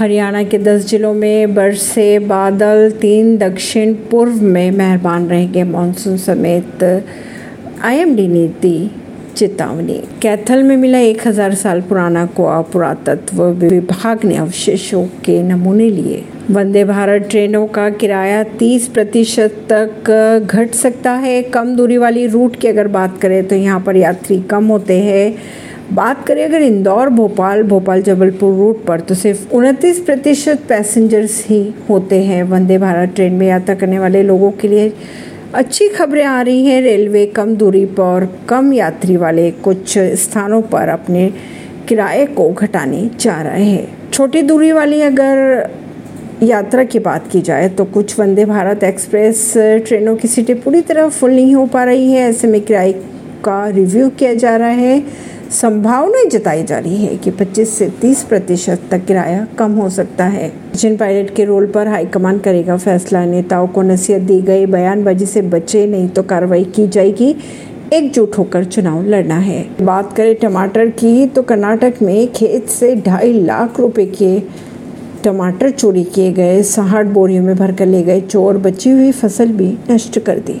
हरियाणा के 10 जिलों में बरसे बादल, तीन दक्षिण पूर्व में मेहरबान रहेंगे मानसून समेत आईएमडी ने दी चेतावनी। कैथल में मिला 1000 साल पुराना कुआ पुरातत्व विभाग ने अवशेषों के नमूने लिए। वंदे भारत ट्रेनों का किराया 30 प्रतिशत तक घट सकता है। कम दूरी वाली रूट की अगर बात करें तो यहाँ पर यात्री कम होते हैं। बात करें अगर इंदौर, भोपाल भोपाल जबलपुर रूट पर तो सिर्फ़ उनतीस प्रतिशत पैसेंजर्स ही होते हैं वंदे भारत ट्रेन में यात्रा करने वाले लोगों के लिए। अच्छी खबरें आ रही हैं रेलवे कम दूरी पर कम यात्री वाले कुछ स्थानों पर अपने किराए को घटाने जा रहे हैं। छोटी दूरी वाली अगर यात्रा की बात की जाए तो कुछ वंदे भारत एक्सप्रेस ट्रेनों की सीटें पूरी तरह फुल नहीं हो पा रही है। ऐसे में किराए का रिव्यू किया जा रहा है। संभावना जताई जा रही है कि 25 से 30 प्रतिशत तक किराया कम हो सकता है। जिन पायलट के रोल पर हाईकमान करेगा फैसला। नेताओं को नसीहत दी गई, बयानबाजी से बचे नहीं तो कार्रवाई की जाएगी। एकजुट होकर चुनाव लड़ना है। बात करें टमाटर की तो कर्नाटक में खेत से ढाई लाख रुपए के टमाटर चोरी किए गए। साठ बोरियों में भरकर ले गए चोर। बची हुई फ़सल भी नष्ट कर दी।